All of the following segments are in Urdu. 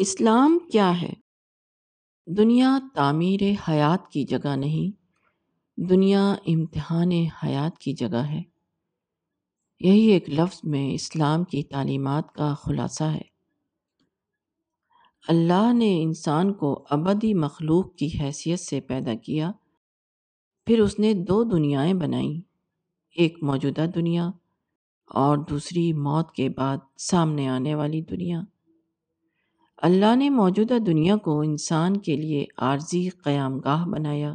اسلام کیا ہے؟ دنیا تعمیر حیات کی جگہ نہیں، دنیا امتحان حیات کی جگہ ہے۔ یہی ایک لفظ میں اسلام کی تعلیمات کا خلاصہ ہے۔ اللہ نے انسان کو ابدی مخلوق کی حیثیت سے پیدا کیا، پھر اس نے دو دنیایں بنائیں، ایک موجودہ دنیا اور دوسری موت کے بعد سامنے آنے والی دنیا۔ اللہ نے موجودہ دنیا کو انسان کے لیے عارضی قیام گاہ بنایا،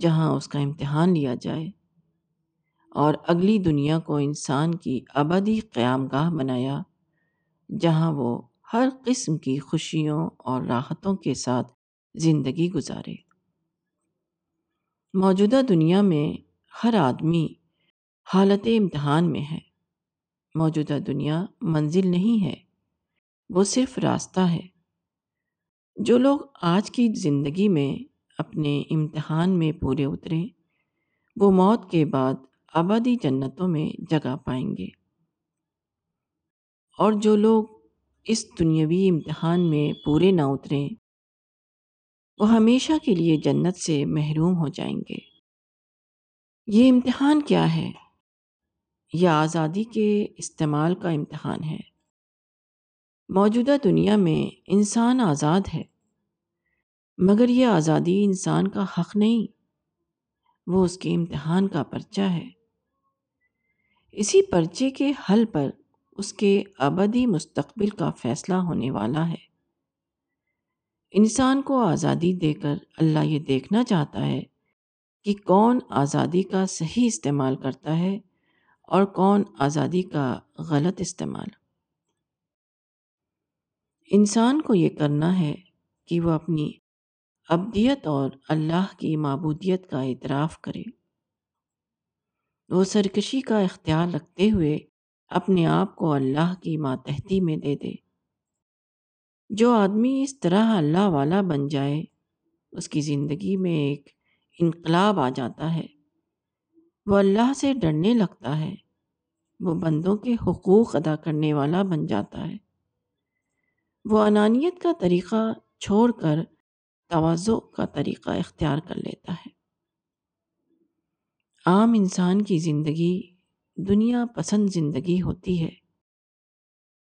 جہاں اس کا امتحان لیا جائے، اور اگلی دنیا کو انسان کی ابدی قیام گاہ بنایا، جہاں وہ ہر قسم کی خوشیوں اور راحتوں کے ساتھ زندگی گزارے۔ موجودہ دنیا میں ہر آدمی حالت امتحان میں ہے۔ موجودہ دنیا منزل نہیں ہے۔ وہ صرف راستہ ہے۔ جو لوگ آج کی زندگی میں اپنے امتحان میں پورے اتریں وہ موت کے بعد آبادی جنتوں میں جگہ پائیں گے۔ اور جو لوگ اس دنیاوی امتحان میں پورے نہ اتریں وہ ہمیشہ کے لیے جنت سے محروم ہو جائیں گے۔ یہ امتحان کیا ہے؟ یہ آزادی کے استعمال کا امتحان ہے۔ موجودہ دنیا میں انسان آزاد ہے۔ مگر یہ آزادی انسان کا حق نہیں، وہ اس کے امتحان کا پرچہ ہے۔ اسی پرچے کے حل پر اس کے ابدی مستقبل کا فیصلہ ہونے والا ہے۔ انسان کو آزادی دے کر اللہ یہ دیکھنا چاہتا ہے کہ کون آزادی کا صحیح استعمال کرتا ہے اور کون آزادی کا غلط استعمال۔ انسان کو یہ کرنا ہے کہ وہ اپنی ابدیت اور اللہ کی معبودیت کا اعتراف کرے۔ وہ سرکشی کا اختیار رکھتے ہوئے اپنے آپ کو اللہ کی ماتحتی میں دے دے۔ جو آدمی اس طرح اللہ والا بن جائے، اس کی زندگی میں ایک انقلاب آ جاتا ہے۔ وہ اللہ سے ڈرنے لگتا ہے، وہ بندوں کے حقوق ادا کرنے والا بن جاتا ہے۔ وہ انانیت کا طریقہ چھوڑ کر توازو کا طریقہ اختیار کر لیتا ہے۔ عام انسان کی زندگی دنیا پسند زندگی ہوتی ہے،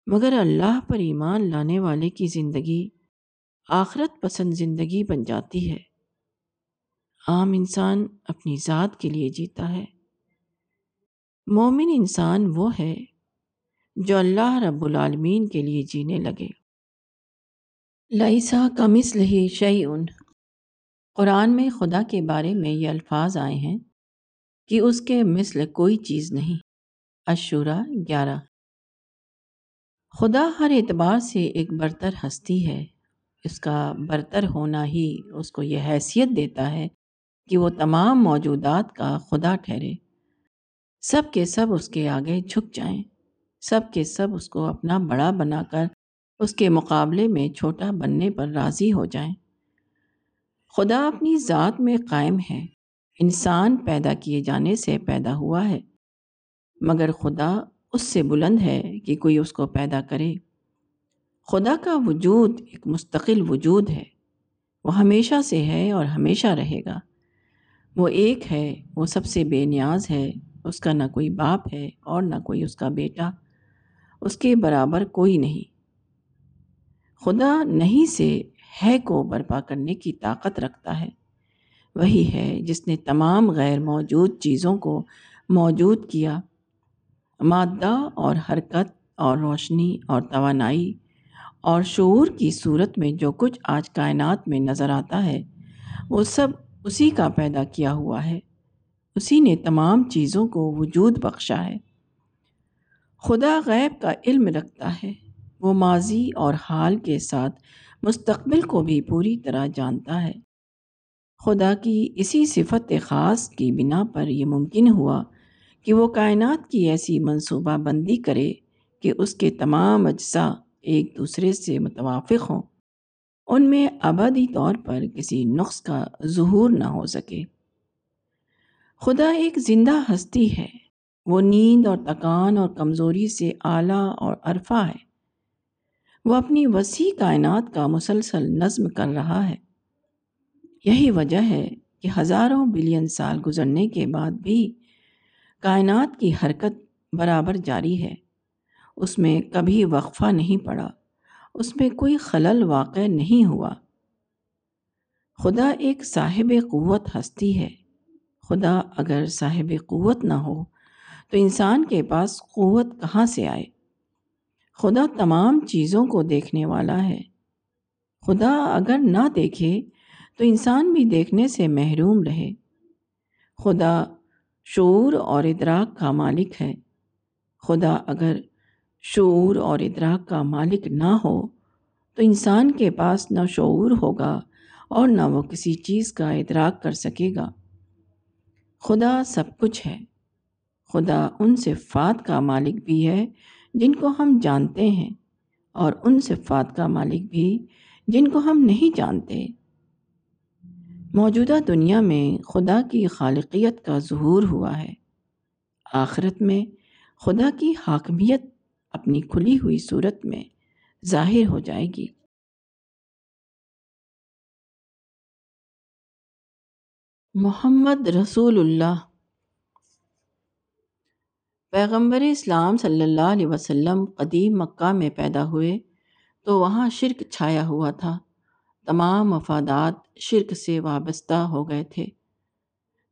مگر اللہ پر ایمان لانے والے کی زندگی آخرت پسند زندگی بن جاتی ہے۔ عام انسان اپنی ذات کے لیے جیتا ہے۔ مومن انسان وہ ہے جو اللہ رب العالمین کے لیے جینے لگے۔ لئیسا کا مثل ہی شعیون قرآن میں خدا کے بارے میں یہ الفاظ آئے ہیں کہ اس کے مثل کوئی چیز نہیں۔ اشورا گیارہ۔ خدا ہر اعتبار سے ایک برتر ہستی ہے۔ اس کا برتر ہونا ہی اس کو یہ حیثیت دیتا ہے کہ وہ تمام موجودات کا خدا ٹھہرے۔ سب کے سب اس کے آگے جھک جائیں۔ سب کے سب اس کو اپنا بڑا بنا کر اس کے مقابلے میں چھوٹا بننے پر راضی ہو جائیں۔ خدا اپنی ذات میں قائم ہے۔ انسان پیدا کیے جانے سے پیدا ہوا ہے۔ مگر خدا اس سے بلند ہے کہ کوئی اس کو پیدا کرے۔ خدا کا وجود ایک مستقل وجود ہے۔ وہ ہمیشہ سے ہے اور ہمیشہ رہے گا۔ وہ ایک ہے، وہ سب سے بے نیاز ہے۔ اس کا نہ کوئی باپ ہے اور نہ کوئی اس کا بیٹا۔ اس کے برابر کوئی نہیں۔ خدا نہیں سے ہے کو برپا کرنے کی طاقت رکھتا ہے۔ وہی ہے جس نے تمام غیر موجود چیزوں کو موجود کیا۔ مادہ اور حرکت اور روشنی اور توانائی اور شعور کی صورت میں جو کچھ آج کائنات میں نظر آتا ہے، وہ سب اسی کا پیدا کیا ہوا ہے۔ اسی نے تمام چیزوں کو وجود بخشا ہے۔ خدا غیب کا علم رکھتا ہے۔ وہ ماضی اور حال کے ساتھ مستقبل کو بھی پوری طرح جانتا ہے۔ خدا کی اسی صفت خاص کی بنا پر یہ ممکن ہوا کہ وہ کائنات کی ایسی منصوبہ بندی کرے کہ اس کے تمام اجزاء ایک دوسرے سے متوافق ہوں۔ ان میں ابدی طور پر کسی نقص کا ظہور نہ ہو سکے۔ خدا ایک زندہ ہستی ہے۔ وہ نیند اور تکان اور کمزوری سے اعلیٰ اور عرفہ ہے۔ وہ اپنی وسیع کائنات کا مسلسل نظم کر رہا ہے۔ یہی وجہ ہے کہ ہزاروں بلین سال گزرنے کے بعد بھی کائنات کی حرکت برابر جاری ہے۔ اس میں کبھی وقفہ نہیں پڑا، اس میں کوئی خلل واقع نہیں ہوا۔ خدا ایک صاحب قوت ہستی ہے۔ خدا اگر صاحب قوت نہ ہو تو انسان کے پاس قوت کہاں سے آئے؟ خدا تمام چیزوں کو دیکھنے والا ہے۔ خدا اگر نہ دیکھے تو انسان بھی دیکھنے سے محروم رہے۔ خدا شعور اور ادراک کا مالک ہے۔ خدا اگر شعور اور ادراک کا مالک نہ ہو تو انسان کے پاس نہ شعور ہوگا اور نہ وہ کسی چیز کا ادراک کر سکے گا۔ خدا سب کچھ ہے۔ خدا ان صفات کا مالک بھی ہے جن کو ہم جانتے ہیں، اور ان صفات کا مالک بھی جن کو ہم نہیں جانتے۔ موجودہ دنیا میں خدا کی خالقیت کا ظہور ہوا ہے۔ آخرت میں خدا کی حاکمیت اپنی کھلی ہوئی صورت میں ظاہر ہو جائے گی۔ محمد رسول اللہ پیغمبر اسلام صلی اللہ علیہ وسلم قدیم مکہ میں پیدا ہوئے تو وہاں شرک چھایا ہوا تھا۔ تمام مفادات شرک سے وابستہ ہو گئے تھے۔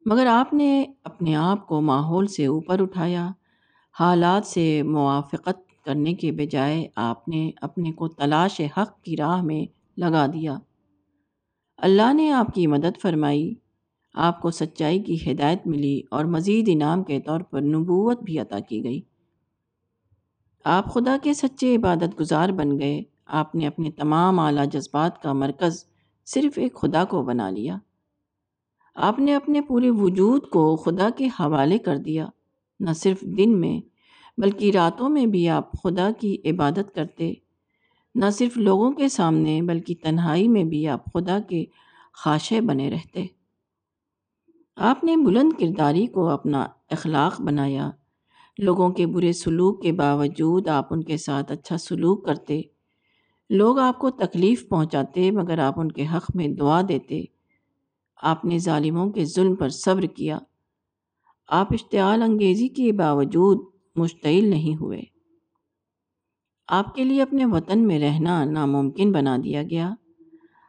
مگر آپ نے اپنے آپ کو ماحول سے اوپر اٹھایا۔ حالات سے موافقت کرنے کے بجائے آپ نے اپنے کو تلاش حق کی راہ میں لگا دیا۔ اللہ نے آپ کی مدد فرمائی۔ آپ کو سچائی کی ہدایت ملی اور مزید انعام کے طور پر نبوت بھی عطا کی گئی۔ آپ خدا کے سچے عبادت گزار بن گئے۔ آپ نے اپنے تمام اعلیٰ جذبات کا مرکز صرف ایک خدا کو بنا لیا۔ آپ نے اپنے پورے وجود کو خدا کے حوالے کر دیا۔ نہ صرف دن میں، بلکہ راتوں میں بھی آپ خدا کی عبادت کرتے۔ نہ صرف لوگوں کے سامنے، بلکہ تنہائی میں بھی آپ خدا کے خاشے بنے رہتے۔ آپ نے بلند کرداری کو اپنا اخلاق بنایا۔ لوگوں کے برے سلوک کے باوجود آپ ان کے ساتھ اچھا سلوک کرتے۔ لوگ آپ کو تکلیف پہنچاتے مگر آپ ان کے حق میں دعا دیتے۔ آپ نے ظالموں کے ظلم پر صبر کیا۔ آپ اشتعال انگیزی کے باوجود مشتعل نہیں ہوئے۔ آپ کے لیے اپنے وطن میں رہنا ناممکن بنا دیا گیا۔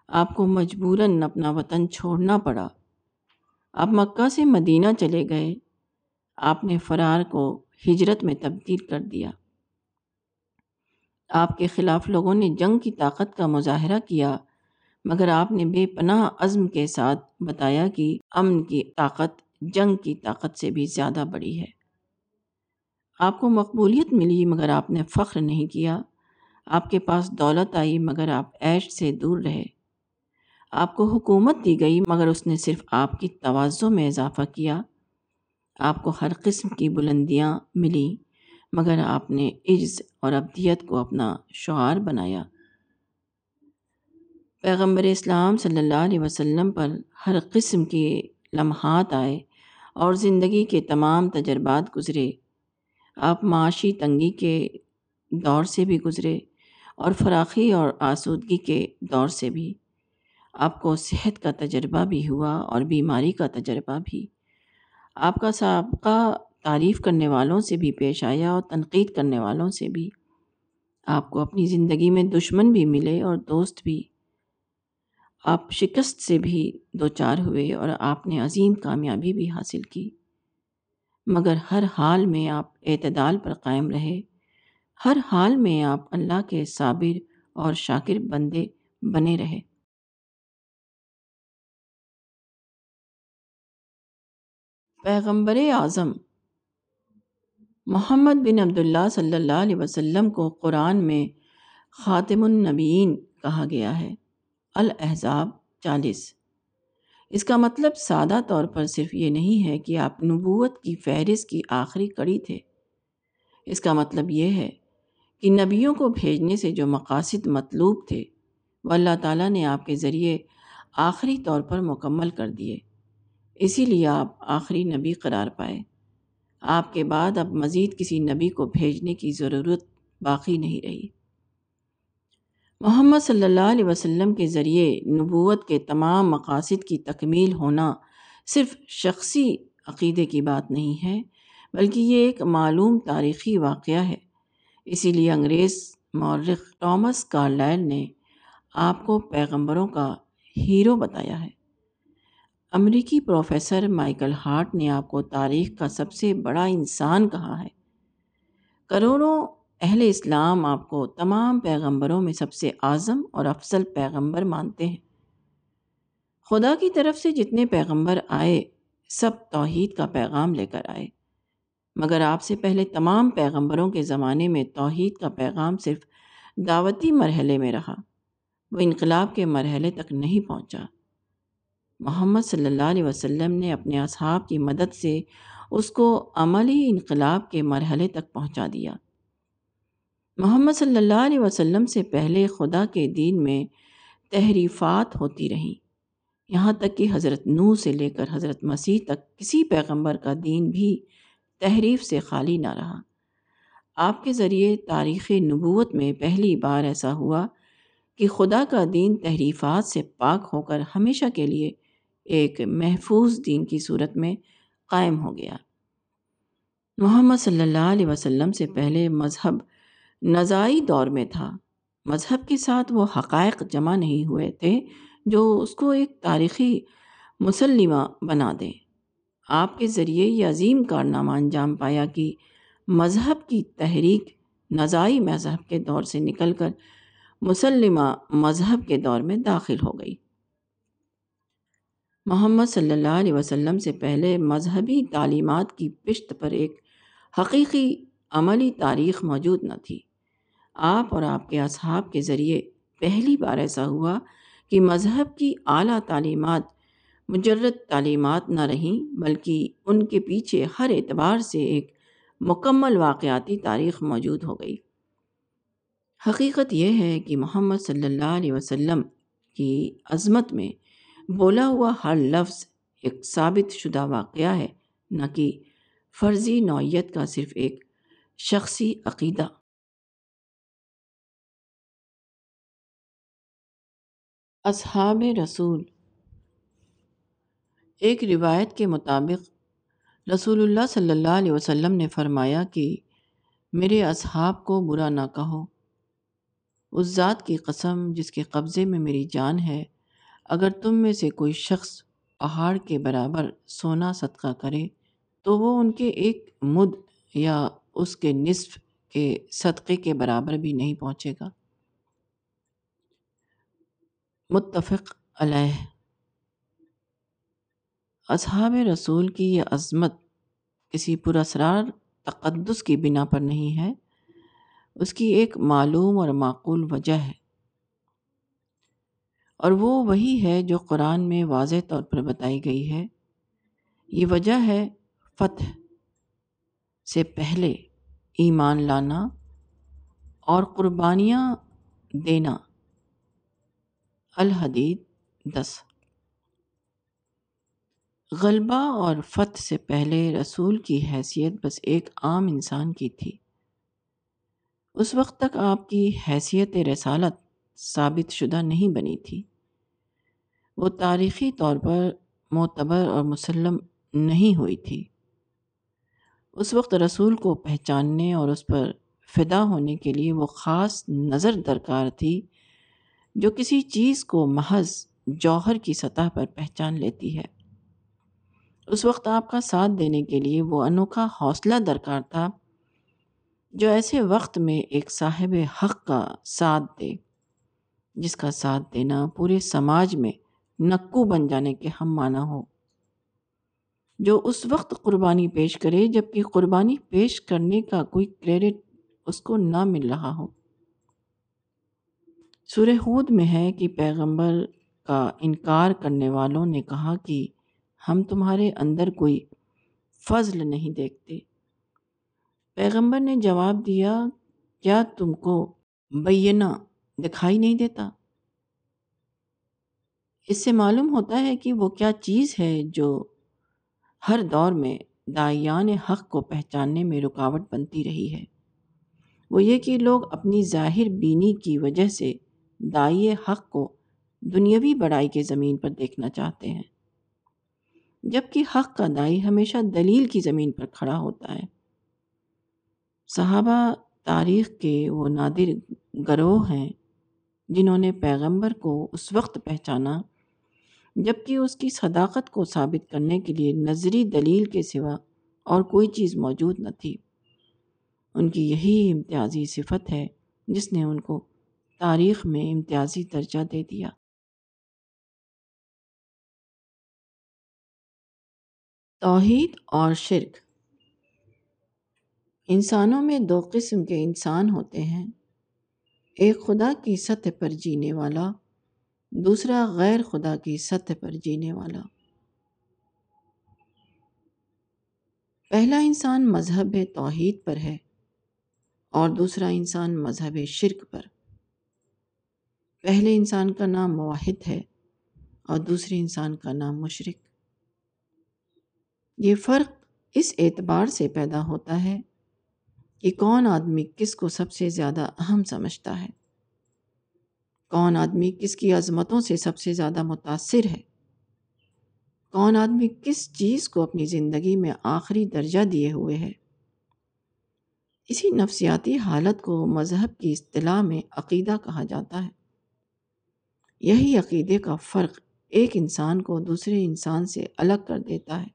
آپ کو مجبوراً اپنا وطن چھوڑنا پڑا۔ آپ مکہ سے مدینہ چلے گئے۔ آپ نے فرار کو ہجرت میں تبدیل کر دیا۔ آپ کے خلاف لوگوں نے جنگ کی طاقت کا مظاہرہ کیا، مگر آپ نے بے پناہ عزم کے ساتھ بتایا کہ امن کی طاقت جنگ کی طاقت سے بھی زیادہ بڑی ہے۔ آپ کو مقبولیت ملی، مگر آپ نے فخر نہیں کیا۔ آپ کے پاس دولت آئی، مگر آپ عیش سے دور رہے۔ آپ کو حکومت دی گئی، مگر اس نے صرف آپ کی توازوں میں اضافہ کیا۔ آپ کو ہر قسم کی بلندیاں ملیں مگر آپ نے عز اور ابدیت کو اپنا شعار بنایا۔ پیغمبر اسلام صلی اللہ علیہ وسلم پر ہر قسم کے لمحات آئے اور زندگی کے تمام تجربات گزرے۔ آپ معاشی تنگی کے دور سے بھی گزرے اور فراخی اور آسودگی کے دور سے بھی۔ آپ کو صحت کا تجربہ بھی ہوا اور بیماری کا تجربہ بھی۔ آپ کا سابقہ تعریف کرنے والوں سے بھی پیش آیا اور تنقید کرنے والوں سے بھی۔ آپ کو اپنی زندگی میں دشمن بھی ملے اور دوست بھی۔ آپ شکست سے بھی دو چار ہوئے اور آپ نے عظیم کامیابی بھی حاصل کی۔ مگر ہر حال میں آپ اعتدال پر قائم رہے۔ ہر حال میں آپ اللہ کے صابر اور شاکر بندے بنے رہے۔ پیغمبر اعظم محمد بن عبداللہ صلی اللہ علیہ وسلم کو قرآن میں خاتم النبیین کہا گیا ہے، الاحزاب چالیس۔ اس کا مطلب سادہ طور پر صرف یہ نہیں ہے کہ آپ نبوت کی فہرست کی آخری کڑی تھے۔ اس کا مطلب یہ ہے کہ نبیوں کو بھیجنے سے جو مقاصد مطلوب تھے، وہ اللہ تعالیٰ نے آپ کے ذریعے آخری طور پر مکمل کر دیے۔ اسی لیے آپ آخری نبی قرار پائے۔ آپ کے بعد اب مزید کسی نبی کو بھیجنے کی ضرورت باقی نہیں رہی۔ محمد صلی اللہ علیہ وسلم کے ذریعے نبوت کے تمام مقاصد کی تکمیل ہونا صرف شخصی عقیدے کی بات نہیں ہے، بلکہ یہ ایک معلوم تاریخی واقعہ ہے۔ اسی لیے انگریز مورخ ٹامس کارلائل نے آپ کو پیغمبروں کا ہیرو بتایا ہے۔ امریکی پروفیسر مائیکل ہارٹ نے آپ کو تاریخ کا سب سے بڑا انسان کہا ہے۔ کروڑوں اہل اسلام آپ کو تمام پیغمبروں میں سب سے اعظم اور افضل پیغمبر مانتے ہیں۔ خدا کی طرف سے جتنے پیغمبر آئے، سب توحید کا پیغام لے کر آئے۔ مگر آپ سے پہلے تمام پیغمبروں کے زمانے میں توحید کا پیغام صرف دعوتی مرحلے میں رہا، وہ انقلاب کے مرحلے تک نہیں پہنچا۔ محمد صلی اللہ علیہ وسلم نے اپنے اصحاب کی مدد سے اس کو عملی انقلاب کے مرحلے تک پہنچا دیا۔ محمد صلی اللہ علیہ وسلم سے پہلے خدا کے دین میں تحریفات ہوتی رہیں۔ یہاں تک کہ حضرت نو سے لے کر حضرت مسیح تک کسی پیغمبر کا دین بھی تحریف سے خالی نہ رہا۔ آپ کے ذریعے تاریخ نبوت میں پہلی بار ایسا ہوا کہ خدا کا دین تحریفات سے پاک ہو کر ہمیشہ کے لیے ایک محفوظ دین کی صورت میں قائم ہو گیا۔ محمد صلی اللہ علیہ وسلم سے پہلے مذہب نزائی دور میں تھا۔ مذہب کے ساتھ وہ حقائق جمع نہیں ہوئے تھے جو اس کو ایک تاریخی مسلمہ بنا دیں آپ کے ذریعے یہ عظیم کارنامہ انجام پایا کہ مذہب کی تحریک نزائی مذہب کے دور سے نکل کر مسلمہ مذہب کے دور میں داخل ہو گئی۔ محمد صلی اللہ علیہ وسلم سے پہلے مذہبی تعلیمات کی پشت پر ایک حقیقی عملی تاریخ موجود نہ تھی۔ آپ اور آپ کے اصحاب کے ذریعے پہلی بار ایسا ہوا کہ مذہب کی اعلیٰ تعلیمات، مجرد تعلیمات نہ رہیں بلکہ ان کے پیچھے ہر اعتبار سے ایک مکمل واقعاتی تاریخ موجود ہو گئی۔ حقیقت یہ ہے کہ محمد صلی اللہ علیہ وسلم کی عظمت میں بولا ہوا ہر لفظ ایک ثابت شدہ واقعہ ہے، نہ کہ فرضی نوعیت کا صرف ایک شخصی عقیدہ۔ اصحاب رسول۔ ایک روایت کے مطابق، رسول اللہ صلی اللہ علیہ وسلم نے فرمایا کہ میرے اصحاب کو برا نہ کہو۔ اس ذات کی قسم جس کے قبضے میں میری جان ہے اگر تم میں سے کوئی شخص پہاڑ کے برابر سونا صدقہ کرے، تو وہ ان کے ایک مد یا اس کے نصف کے صدقے کے برابر بھی نہیں پہنچے گا۔ متفق علیہ۔ اصحاب رسول کی یہ عظمت کسی پراسرار تقدس کی بنا پر نہیں ہے۔ اس کی ایک معلوم اور معقول وجہ ہے۔ اور وہ وہی ہے جو قرآن میں واضح طور پر بتائی گئی ہے۔ یہ وجہ ہے فتح سے پہلے ایمان لانا اور قربانیاں دینا۔ الحدید دس۔ غلبہ اور فتح سے پہلے رسول کی حیثیت بس ایک عام انسان کی تھی۔ اس وقت تک آپ کی حیثیت رسالت ثابت شدہ نہیں بنی تھی۔ وہ تاریخی طور پر معتبر اور مسلم نہیں ہوئی تھی۔ اس وقت رسول کو پہچاننے اور اس پر فدا ہونے کے لیے وہ خاص نظر درکار تھی جو کسی چیز کو محض جوہر کی سطح پر پہچان لیتی ہے۔ اس وقت آپ کا ساتھ دینے کے لیے وہ انوکھا حوصلہ درکار تھا جو ایسے وقت میں ایک صاحب حق کا ساتھ دے، جس کا ساتھ دینا پورے سماج میں نکو بن جانے کے ہم مانا ہو جو اس وقت قربانی پیش کرے جبکہ قربانی پیش کرنے کا کوئی کریڈٹ اس کو نہ مل رہا ہو۔ سورہ خود میں ہے کہ پیغمبر کا انکار کرنے والوں نے کہا کہ ہم تمہارے اندر کوئی فضل نہیں دیکھتے۔ پیغمبر نے جواب دیا، کیا تم کو بینہ دکھائی نہیں دیتا؟ اس سے معلوم ہوتا ہے کہ وہ کیا چیز ہے جو ہر دور میں دائیان حق کو پہچاننے میں رکاوٹ بنتی رہی ہے۔ وہ یہ کہ لوگ اپنی ظاہر بینی کی وجہ سے دائی حق کو دنیاوی بڑائی کے زمین پر دیکھنا چاہتے ہیں۔ جبکہ حق کا دائی ہمیشہ دلیل کی زمین پر کھڑا ہوتا ہے۔ صحابہ تاریخ کے وہ نادر گروہ ہیں جنہوں نے پیغمبر کو اس وقت پہچانا جبکہ اس کی صداقت کو ثابت کرنے کے لیے نظری دلیل کے سوا اور کوئی چیز موجود نہ تھی۔ ان کی یہی امتیازی صفت ہے جس نے ان کو تاریخ میں امتیازی درجہ دے دیا۔ توحید اور شرک۔ انسانوں میں دو قسم کے انسان ہوتے ہیں۔ ایک خدا کی سطح پر جینے والا دوسرا غیر خدا کی سطح پر جینے والا۔ پہلا انسان مذہب توحید پر ہے اور دوسرا انسان مذہب شرک پر۔ پہلے انسان کا نام موحد ہے اور دوسرے انسان کا نام مشرق یہ فرق اس اعتبار سے پیدا ہوتا ہے کہ کون آدمی کس کو سب سے زیادہ اہم سمجھتا ہے۔ کون آدمی کس کی عظمتوں سے سب سے زیادہ متاثر ہے؟ کون آدمی کس چیز کو اپنی زندگی میں آخری درجہ دیے ہوئے ہے؟ اسی نفسیاتی حالت کو مذہب کی اصطلاح میں عقیدہ کہا جاتا ہے۔ یہی عقیدے کا فرق ایک انسان کو دوسرے انسان سے الگ کر دیتا ہے۔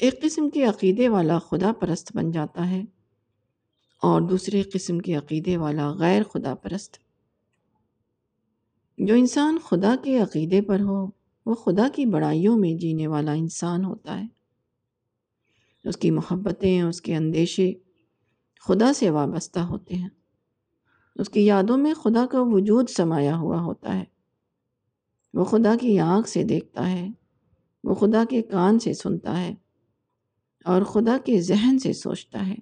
ایک قسم کے عقیدے والا خدا پرست بن جاتا ہے اور دوسرے قسم کے عقیدے والا غیر خدا پرست۔ جو انسان خدا کے عقیدے پر ہو، وہ خدا کی بڑائیوں میں جینے والا انسان ہوتا ہے۔ اس کی محبتیں، اس کے اندیشے خدا سے وابستہ ہوتے ہیں۔ اس کی یادوں میں خدا کا وجود سمایا ہوا ہوتا ہے۔ وہ خدا کی آنکھ سے دیکھتا ہے، وہ خدا کے کان سے سنتا ہے اور خدا کے ذہن سے سوچتا ہے۔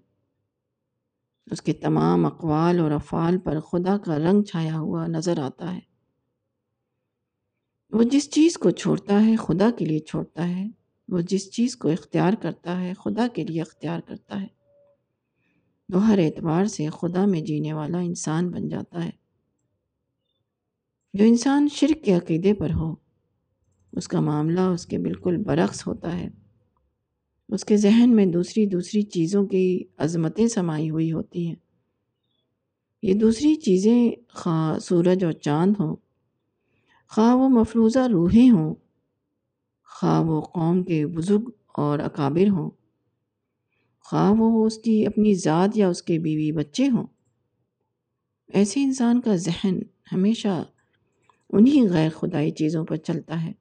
اس کے تمام اقوال اور افعال پر خدا کا رنگ چھایا ہوا نظر آتا ہے۔ وہ جس چیز کو چھوڑتا ہے، خدا کے لیے چھوڑتا ہے۔ وہ جس چیز کو اختیار کرتا ہے، خدا کے لیے اختیار کرتا ہے۔ وہ ہر اعتبار سے خدا میں جینے والا انسان بن جاتا ہے۔ جو انسان شرک کے عقیدے پر ہو، اس کا معاملہ اس کے بالکل برعکس ہوتا ہے۔ اس کے ذہن میں دوسری دوسری چیزوں کی عظمتیں سمائی ہوئی ہوتی ہیں۔ یہ دوسری چیزیں خواہ سورج اور چاند ہوں۔ خواہ وہ مفروضہ روحیں ہوں، خواہ وہ قوم کے بزرگ اور اکابر ہوں، خواہ وہ اس کی اپنی ذات یا اس کے بیوی بچے ہوں۔ ایسے انسان کا ذہن ہمیشہ انہی غیر خدائی چیزوں پر چلتا ہے۔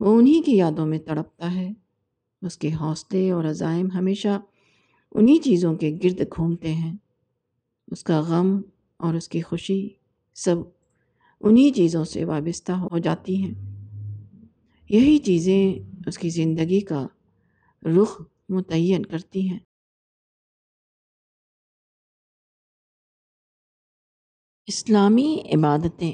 وہ انہی کی یادوں میں تڑپتا ہے۔ اس کے حوصلے اور عزائم ہمیشہ انہی چیزوں کے گرد گھومتے ہیں۔ اس کا غم اور اس کی خوشی سب انہی چیزوں سے وابستہ ہو جاتی ہیں۔ یہی چیزیں اس کی زندگی کا رخ متعین کرتی ہیں۔ اسلامی عبادتیں۔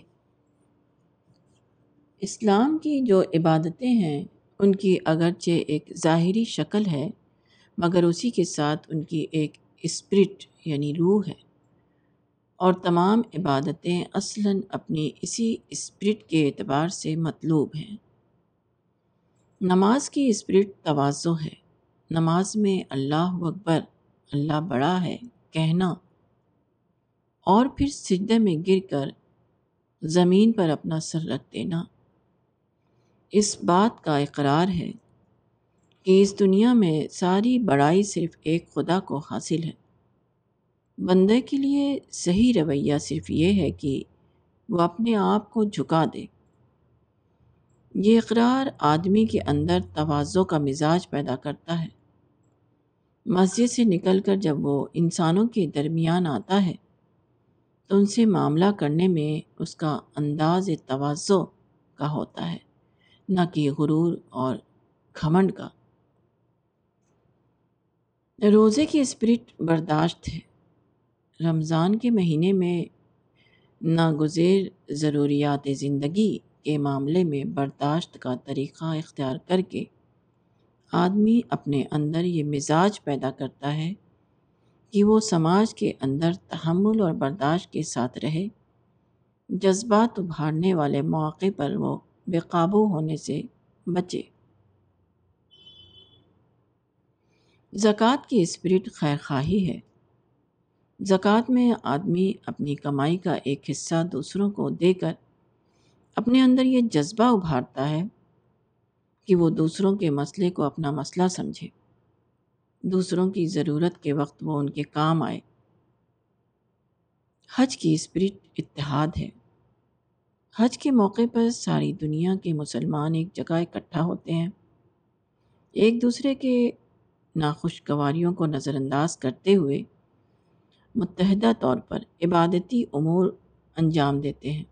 اسلام کی جو عبادتیں ہیں، ان کی اگرچہ ایک ظاہری شکل ہے، مگر اسی کے ساتھ ان کی ایک اسپرٹ یعنی روح ہے۔ اور تمام عبادتیں اصلاً اپنی اسی اسپرٹ کے اعتبار سے مطلوب ہیں۔ نماز کی اسپرٹ توازو ہے۔ نماز میں اللہ اکبر، اللہ بڑا ہے، کہنا۔ اور پھر سجدے میں گر کر زمین پر اپنا سر رکھ دینا۔ اس بات کا اقرار ہے کہ اس دنیا میں ساری بڑائی صرف ایک خدا کو حاصل ہے۔ بندے کے لیے صحیح رویہ صرف یہ ہے کہ وہ اپنے آپ کو جھکا دے۔ یہ اقرار آدمی کے اندر توازوں کا مزاج پیدا کرتا ہے۔ مسجد سے نکل کر جب وہ انسانوں کے درمیان آتا ہے، تو ان سے معاملہ کرنے میں اس کا انداز توازو کا ہوتا ہے، نہ کہ غرور اور گھمنڈ کا۔ روزے کی اسپرٹ برداشت ہے۔ رمضان کے مہینے میں ناگزیر ضروریات زندگی کے معاملے میں برداشت کا طریقہ اختیار کر کے آدمی اپنے اندر یہ مزاج پیدا کرتا ہے کہ وہ سماج کے اندر تحمل اور برداشت کے ساتھ رہے۔ جذبات ابھارنے والے مواقع پر وہ بے قابو ہونے سے بچے۔ زکوٰۃ کی اسپرٹ خیر خواہی ہے۔ زکوٰۃ میں آدمی اپنی کمائی کا ایک حصہ دوسروں کو دے کر اپنے اندر یہ جذبہ ابھارتا ہے کہ وہ دوسروں کے مسئلے کو اپنا مسئلہ سمجھے۔ دوسروں کی ضرورت کے وقت وہ ان کے کام آئے۔ حج کی اسپرٹ اتحاد ہے۔ حج کے موقع پر ساری دنیا کے مسلمان ایک جگہ اکٹھا ہوتے ہیں۔ ایک دوسرے کے ناخوشگواریوں کو نظر انداز کرتے ہوئے متحدہ طور پر عبادتی امور انجام دیتے ہیں۔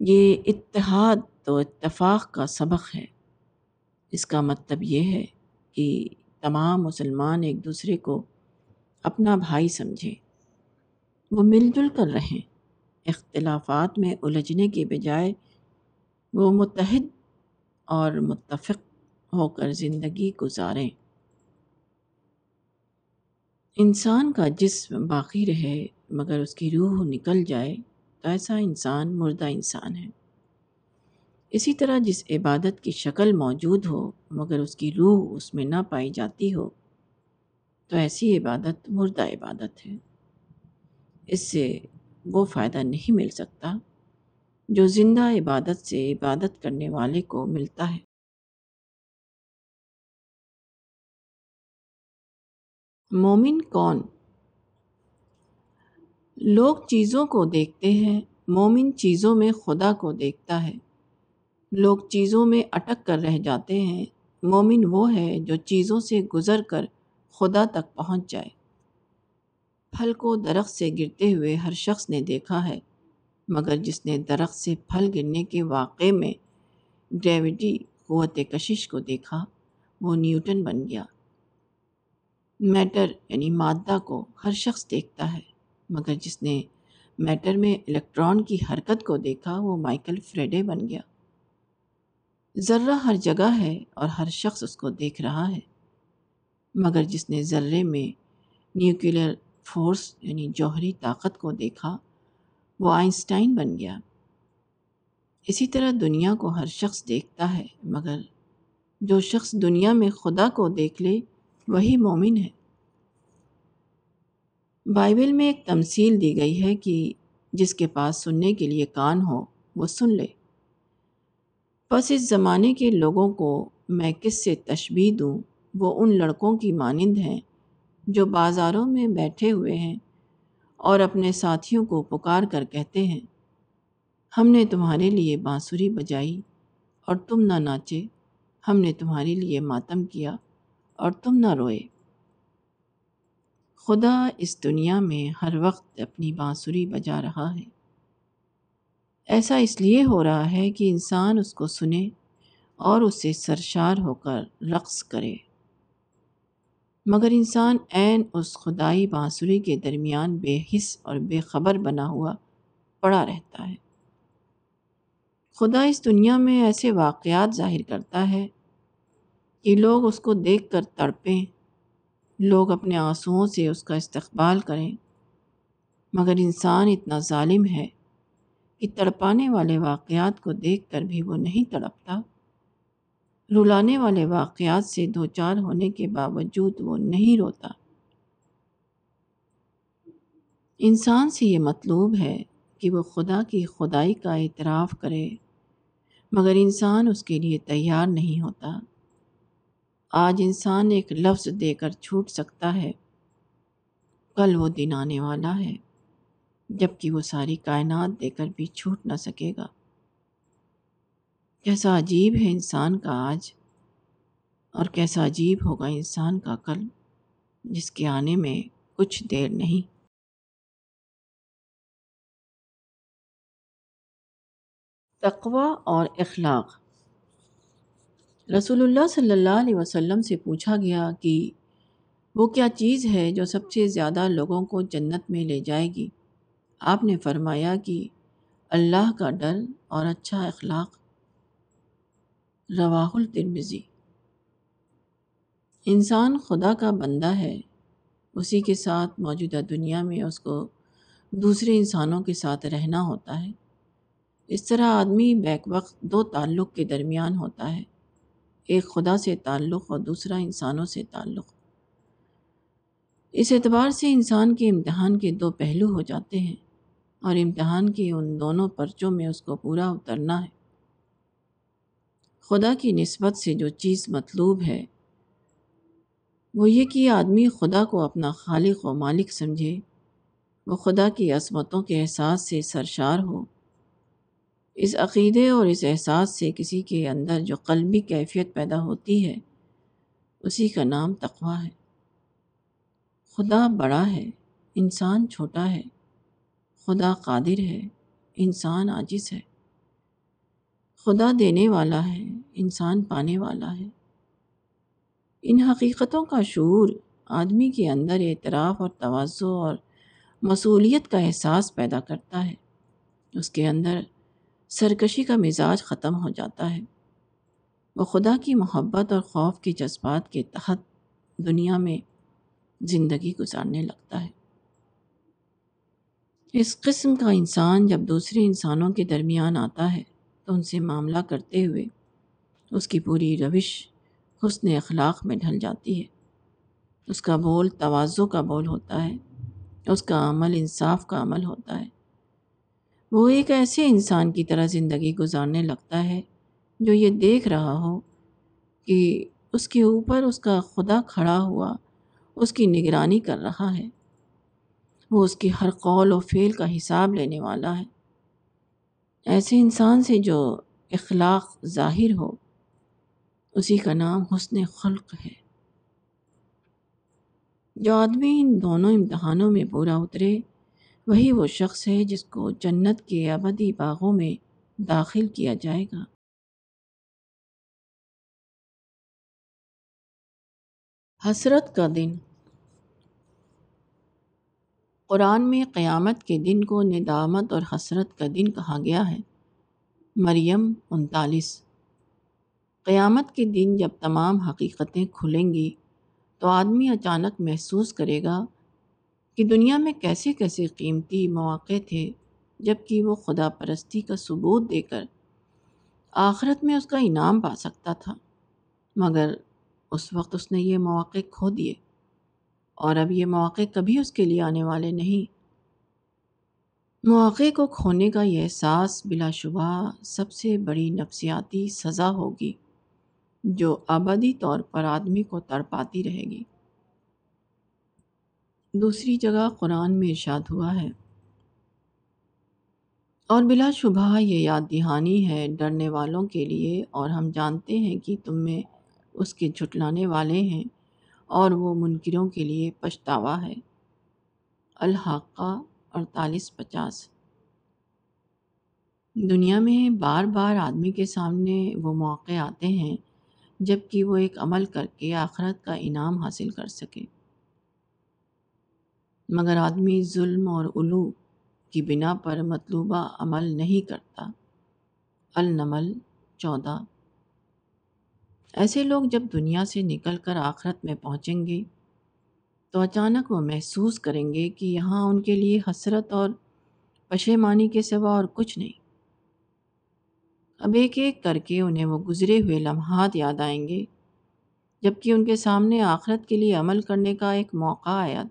یہ اتحاد تو اتفاق کا سبق ہے۔ اس کا مطلب یہ ہے کہ تمام مسلمان ایک دوسرے کو اپنا بھائی سمجھیں۔ وہ مل جل کر رہیں۔ اختلافات میں الجھنے کے بجائے وہ متحد اور متفق ہو کر زندگی گزاریں۔ انسان کا جسم باقی رہے مگر اس کی روح نکل جائے تو ایسا انسان مردہ انسان ہے۔ اسی طرح جس عبادت کی شکل موجود ہو مگر اس کی روح اس میں نہ پائی جاتی ہو تو ایسی عبادت مردہ عبادت ہے۔ اس سے وہ فائدہ نہیں مل سکتا جو زندہ عبادت سے عبادت کرنے والے کو ملتا ہے۔ مومن کون؟ لوگ چیزوں کو دیکھتے ہیں، مومن چیزوں میں خدا کو دیکھتا ہے۔ لوگ چیزوں میں اٹک کر رہ جاتے ہیں۔ مومن وہ ہے جو چیزوں سے گزر کر خدا تک پہنچ جائے۔ پھل کو درخت سے گرتے ہوئے ہر شخص نے دیکھا ہے، مگر جس نے درخت سے پھل گرنے کے واقعے میں گریوٹی، قوت کشش کو دیکھا، وہ نیوٹن بن گیا۔ میٹر یعنی مادہ کو ہر شخص دیکھتا ہے، مگر جس نے میٹر میں الیکٹران کی حرکت کو دیکھا، وہ مائیکل فریڈے بن گیا۔ ذرہ ہر جگہ ہے اور ہر شخص اس کو دیکھ رہا ہے۔ مگر جس نے ذرے میں نیوکلیئر فورس یعنی جوہری طاقت کو دیکھا، وہ آئنسٹائن بن گیا۔ اسی طرح دنیا کو ہر شخص دیکھتا ہے، مگر جو شخص دنیا میں خدا کو دیکھ لے وہی مومن ہے۔ بائبل میں ایک تمثیل دی گئی ہے کہ جس کے پاس سننے کے لیے کان ہو، وہ سن لے۔ بس اس زمانے کے لوگوں کو میں کس سے تشبیح دوں؟ وہ ان لڑکوں کی مانند ہیں جو بازاروں میں بیٹھے ہوئے ہیں اور اپنے ساتھیوں کو پکار کر کہتے ہیں، ہم نے تمہارے لیے بانسری بجائی اور تم نہ ناچے، ہم نے تمہارے لیے ماتم کیا۔ اور تم نہ روئے۔ خدا اس دنیا میں ہر وقت اپنی بانسری بجا رہا ہے۔ ایسا اس لیے ہو رہا ہے کہ انسان اس کو سنے اور اس سے سرشار ہو کر رقص کرے۔ مگر انسان عین اس خدائی بانسری کے درمیان بے حص اور بے خبر بنا ہوا پڑا رہتا ہے۔ خدا اس دنیا میں ایسے واقعات ظاہر کرتا ہے کہ لوگ اس کو دیکھ کر تڑپیں۔ لوگ اپنے آنسوؤں سے اس کا استقبال کریں۔ مگر انسان اتنا ظالم ہے کہ تڑپانے والے واقعات کو دیکھ کر بھی وہ نہیں تڑپتا۔ رلانے والے واقعات سے دو چار ہونے کے باوجود وہ نہیں روتا۔ انسان سے یہ مطلوب ہے کہ وہ خدا کی خدائی کا اعتراف کرے، مگر انسان اس کے لیے تیار نہیں ہوتا۔ آج انسان ایک لفظ دے کر چھوٹ سکتا ہے۔ کل وہ دن آنے والا ہے جبکہ وہ ساری کائنات دے کر بھی چھوٹ نہ سکے گا۔ کیسا عجیب ہے انسان کا آج، اور کیسا عجیب ہوگا انسان کا کل، جس کے آنے میں کچھ دیر نہیں۔ تقوی اور اخلاق۔ رسول اللہ صلی اللہ علیہ وسلم سے پوچھا گیا کہ وہ کیا چیز ہے جو سب سے زیادہ لوگوں کو جنت میں لے جائے گی؟ آپ نے فرمایا کہ اللہ کا ڈر اور اچھا اخلاق۔ رواح الترمزی انسان خدا کا بندہ ہے، اسی کے ساتھ موجودہ دنیا میں اس کو دوسرے انسانوں کے ساتھ رہنا ہوتا ہے۔ اس طرح آدمی بیک وقت دو تعلق کے درمیان ہوتا ہے۔ ایک خدا سے تعلق اور دوسرا انسانوں سے تعلق۔ اس اعتبار سے انسان کے امتحان کے دو پہلو ہو جاتے ہیں اور امتحان کے ان دونوں پرچوں میں اس کو پورا اترنا ہے۔ خدا کی نسبت سے جو چیز مطلوب ہے، وہ یہ کہ آدمی خدا کو اپنا خالق و مالک سمجھے، وہ خدا کی عصمتوں کے احساس سے سرشار ہو۔ اس عقیدے اور اس احساس سے کسی کے اندر جو قلبی کیفیت پیدا ہوتی ہے، اسی کا نام تقوی ہے۔ خدا بڑا ہے، انسان چھوٹا ہے۔ خدا قادر ہے، انسان عاجز ہے۔ خدا دینے والا ہے، انسان پانے والا ہے۔ ان حقیقتوں کا شعور آدمی کے اندر اعتراف اور توازو اور مصولیت کا احساس پیدا کرتا ہے۔ اس کے اندر سرکشی کا مزاج ختم ہو جاتا ہے۔ وہ خدا کی محبت اور خوف کے جذبات کے تحت دنیا میں زندگی گزارنے لگتا ہے۔ اس قسم کا انسان جب دوسرے انسانوں کے درمیان آتا ہے تو ان سے معاملہ کرتے ہوئے اس کی پوری روش حسن اخلاق میں ڈھل جاتی ہے۔ اس کا بول توازوں کا بول ہوتا ہے، اس کا عمل انصاف کا عمل ہوتا ہے۔ وہ ایک ایسے انسان کی طرح زندگی گزارنے لگتا ہے جو یہ دیکھ رہا ہو کہ اس کے اوپر اس کا خدا کھڑا ہوا، اس کی نگرانی کر رہا ہے۔ وہ اس کی ہر قول و فعل کا حساب لینے والا ہے۔ ایسے انسان سے جو اخلاق ظاہر ہو، اسی کا نام حسن خلق ہے۔ جو آدمی ان دونوں امتحانوں میں پورا اترے وہی وہ شخص ہے جس کو جنت کے ابدی باغوں میں داخل کیا جائے گا۔ حسرت کا دن۔ قرآن میں قیامت کے دن کو ندامت اور حسرت کا دن کہا گیا ہے۔ مریم انتالیس۔ قیامت کے دن جب تمام حقیقتیں کھلیں گی تو آدمی اچانک محسوس کرے گا کہ دنیا میں کیسے کیسے قیمتی مواقع تھے جبکہ وہ خدا پرستی کا ثبوت دے کر آخرت میں اس کا انعام پا سکتا تھا۔ مگر اس وقت اس نے یہ مواقع کھو دیے، اور اب یہ مواقع کبھی اس کے لیے آنے والے نہیں۔ مواقع کو کھونے کا یہ احساس بلا شبہ سب سے بڑی نفسیاتی سزا ہوگی، جو آبادی طور پر آدمی کو تڑپاتی رہے گی۔ دوسری جگہ قرآن میں ارشاد ہوا ہے۔ اور بلا شبہ یہ یاد دہانی ہے ڈرنے والوں کے لیے، اور ہم جانتے ہیں کہ تم میں اس کے جھٹلانے والے ہیں، اور وہ منکروں کے لیے پچھتاوا ہے۔ الحاقہ اڑتالیس پچاس۔ دنیا میں بار بار آدمی کے سامنے وہ موقع آتے ہیں جبکہ وہ ایک عمل کر کے آخرت کا انعام حاصل کر سکے۔ مگر آدمی ظلم اور الو کی بنا پر مطلوبہ عمل نہیں کرتا۔ النمل چودہ۔ ایسے لوگ جب دنیا سے نکل کر آخرت میں پہنچیں گے تو اچانک وہ محسوس کریں گے کہ یہاں ان کے لیے حسرت اور پشیمانی کے سوا اور کچھ نہیں۔ اب ایک ایک کر کے انہیں وہ گزرے ہوئے لمحات یاد آئیں گے جبکہ ان کے سامنے آخرت کے لیے عمل کرنے کا ایک موقع آیا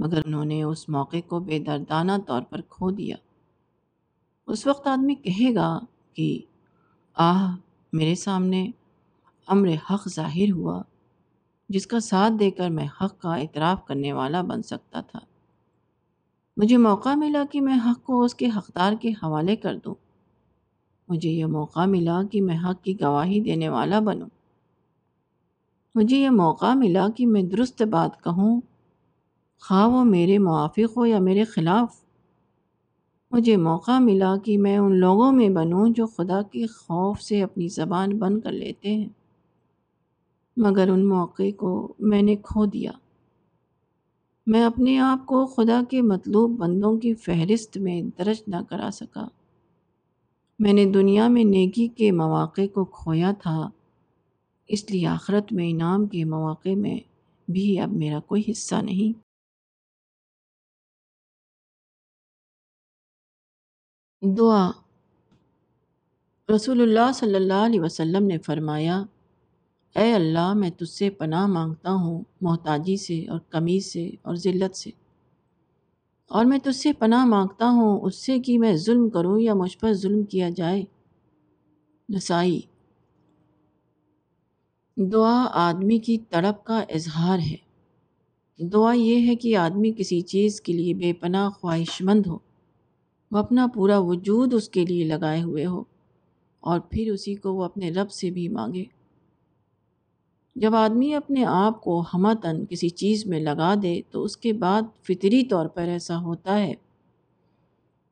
مگر انہوں نے اس موقع کو بے دردانہ طور پر کھو دیا۔ اس وقت آدمی کہے گا کہ، آہ، میرے سامنے امر حق ظاہر ہوا، جس کا ساتھ دے کر میں حق کا اعتراف کرنے والا بن سکتا تھا۔ مجھے موقع ملا کہ میں حق کو اس کے حقدار کے حوالے کر دوں۔ مجھے یہ موقع ملا کہ میں حق کی گواہی دینے والا بنوں۔ مجھے یہ موقع ملا کہ میں درست بات کہوں خواہ وہ میرے موافق ہو یا میرے خلاف۔ مجھے موقع ملا کہ میں ان لوگوں میں بنوں جو خدا کے خوف سے اپنی زبان بند کر لیتے ہیں۔ مگر ان موقع کو میں نے کھو دیا۔ میں اپنے آپ کو خدا کے مطلوب بندوں کی فہرست میں درج نہ کرا سکا۔ میں نے دنیا میں نیکی کے مواقع کو کھویا تھا۔ اس لیے آخرت میں انعام کے مواقع میں بھی اب میرا کوئی حصہ نہیں۔ دعا۔ رسول اللہ صلی اللہ علیہ وسلم نے فرمایا، اے اللہ، میں تجھ سے پناہ مانگتا ہوں محتاجی سے اور کمی سے اور ذلت سے۔ اور میں تجھ سے پناہ مانگتا ہوں اس سے کہ میں ظلم کروں یا مجھ پر ظلم کیا جائے۔ نسائی۔ دعا آدمی کی تڑپ کا اظہار ہے۔ دعا یہ ہے کہ آدمی کسی چیز کے لیے بے پناہ خواہش مند ہو۔ وہ اپنا پورا وجود اس کے لیے لگائے ہوئے ہو اور پھر اسی کو وہ اپنے رب سے بھی مانگے۔ جب آدمی اپنے آپ کو ہمتن کسی چیز میں لگا دے تو اس کے بعد فطری طور پر ایسا ہوتا ہے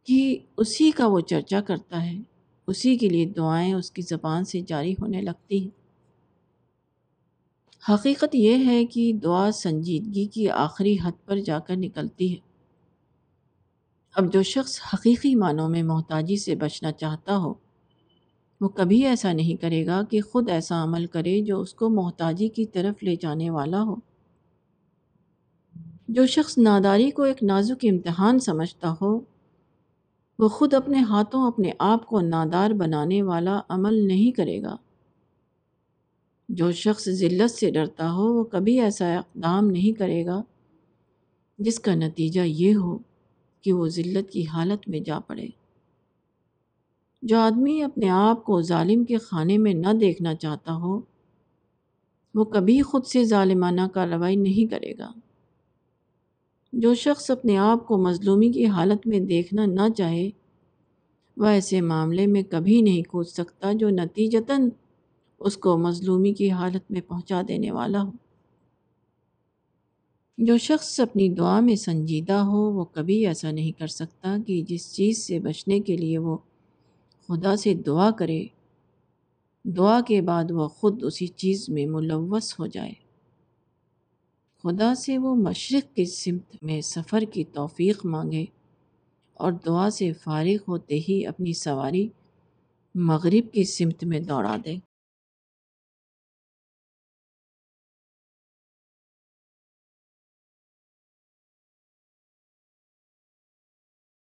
کہ اسی کا وہ چرچا کرتا ہے، اسی کے لیے دعائیں اس کی زبان سے جاری ہونے لگتی ہیں۔ حقیقت یہ ہے کہ دعا سنجیدگی کی آخری حد پر جا کر نکلتی ہے۔ اب جو شخص حقیقی معنوں میں محتاجی سے بچنا چاہتا ہو، وہ کبھی ایسا نہیں کرے گا کہ خود ایسا عمل کرے جو اس کو محتاجی کی طرف لے جانے والا ہو۔ جو شخص ناداری کو ایک نازک امتحان سمجھتا ہو، وہ خود اپنے ہاتھوں اپنے آپ کو نادار بنانے والا عمل نہیں کرے گا۔ جو شخص ذلت سے ڈرتا ہو، وہ کبھی ایسا اقدام نہیں کرے گا جس کا نتیجہ یہ ہو کہ وہ ذلت کی حالت میں جا پڑے۔ جو آدمی اپنے آپ کو ظالم کے خانے میں نہ دیکھنا چاہتا ہو، وہ کبھی خود سے ظالمانہ کارروائی نہیں کرے گا۔ جو شخص اپنے آپ کو مظلومی کی حالت میں دیکھنا نہ چاہے، وہ ایسے معاملے میں کبھی نہیں کود سکتا جو نتیجتاً اس کو مظلومی کی حالت میں پہنچا دینے والا ہو۔ جو شخص اپنی دعا میں سنجیدہ ہو، وہ کبھی ایسا نہیں کر سکتا کہ جس چیز سے بچنے کے لیے وہ خدا سے دعا کرے۔ دعا کے بعد وہ خود اسی چیز میں ملوث ہو جائے۔ خدا سے وہ مشرق کی سمت میں سفر کی توفیق مانگے اور دعا سے فارغ ہوتے ہی اپنی سواری مغرب کی سمت میں دوڑا دے۔